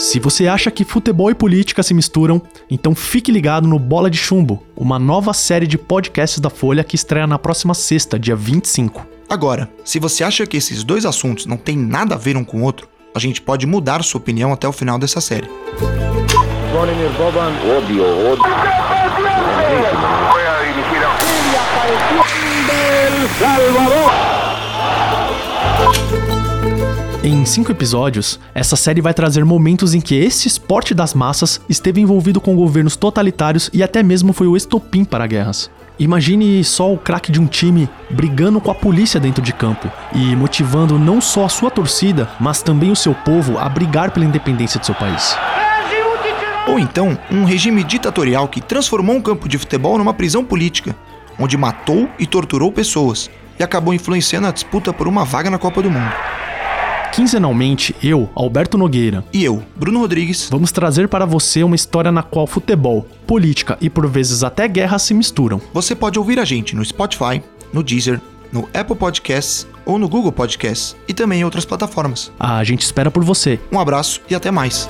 Se você acha que futebol e política se misturam, então fique ligado no Bola de Chumbo, uma nova série de podcasts da Folha que estreia na próxima sexta, dia 25. Agora, se você acha que esses dois assuntos não têm nada a ver um com o outro, a gente pode mudar sua opinião até o final dessa série. Vladimir Boban. Odio, odio. Em cinco episódios, essa série vai trazer momentos em que esse esporte das massas esteve envolvido com governos totalitários e até mesmo foi o estopim para guerras. Imagine só o craque de um time brigando com a polícia dentro de campo e motivando não só a sua torcida, mas também o seu povo a brigar pela independência de seu país. Ou então, um regime ditatorial que transformou um campo de futebol numa prisão política, onde matou e torturou pessoas e acabou influenciando a disputa por uma vaga na Copa do Mundo. Quinzenalmente, eu, Alberto Nogueira, E eu, Bruno Rodrigues, vamos trazer para você uma história na qual futebol, política e por vezes até guerra se misturam. você pode ouvir a gente no Spotify, no Deezer, no Apple Podcasts ou no Google Podcasts e também em outras plataformas. A gente espera por você. Um abraço e até mais.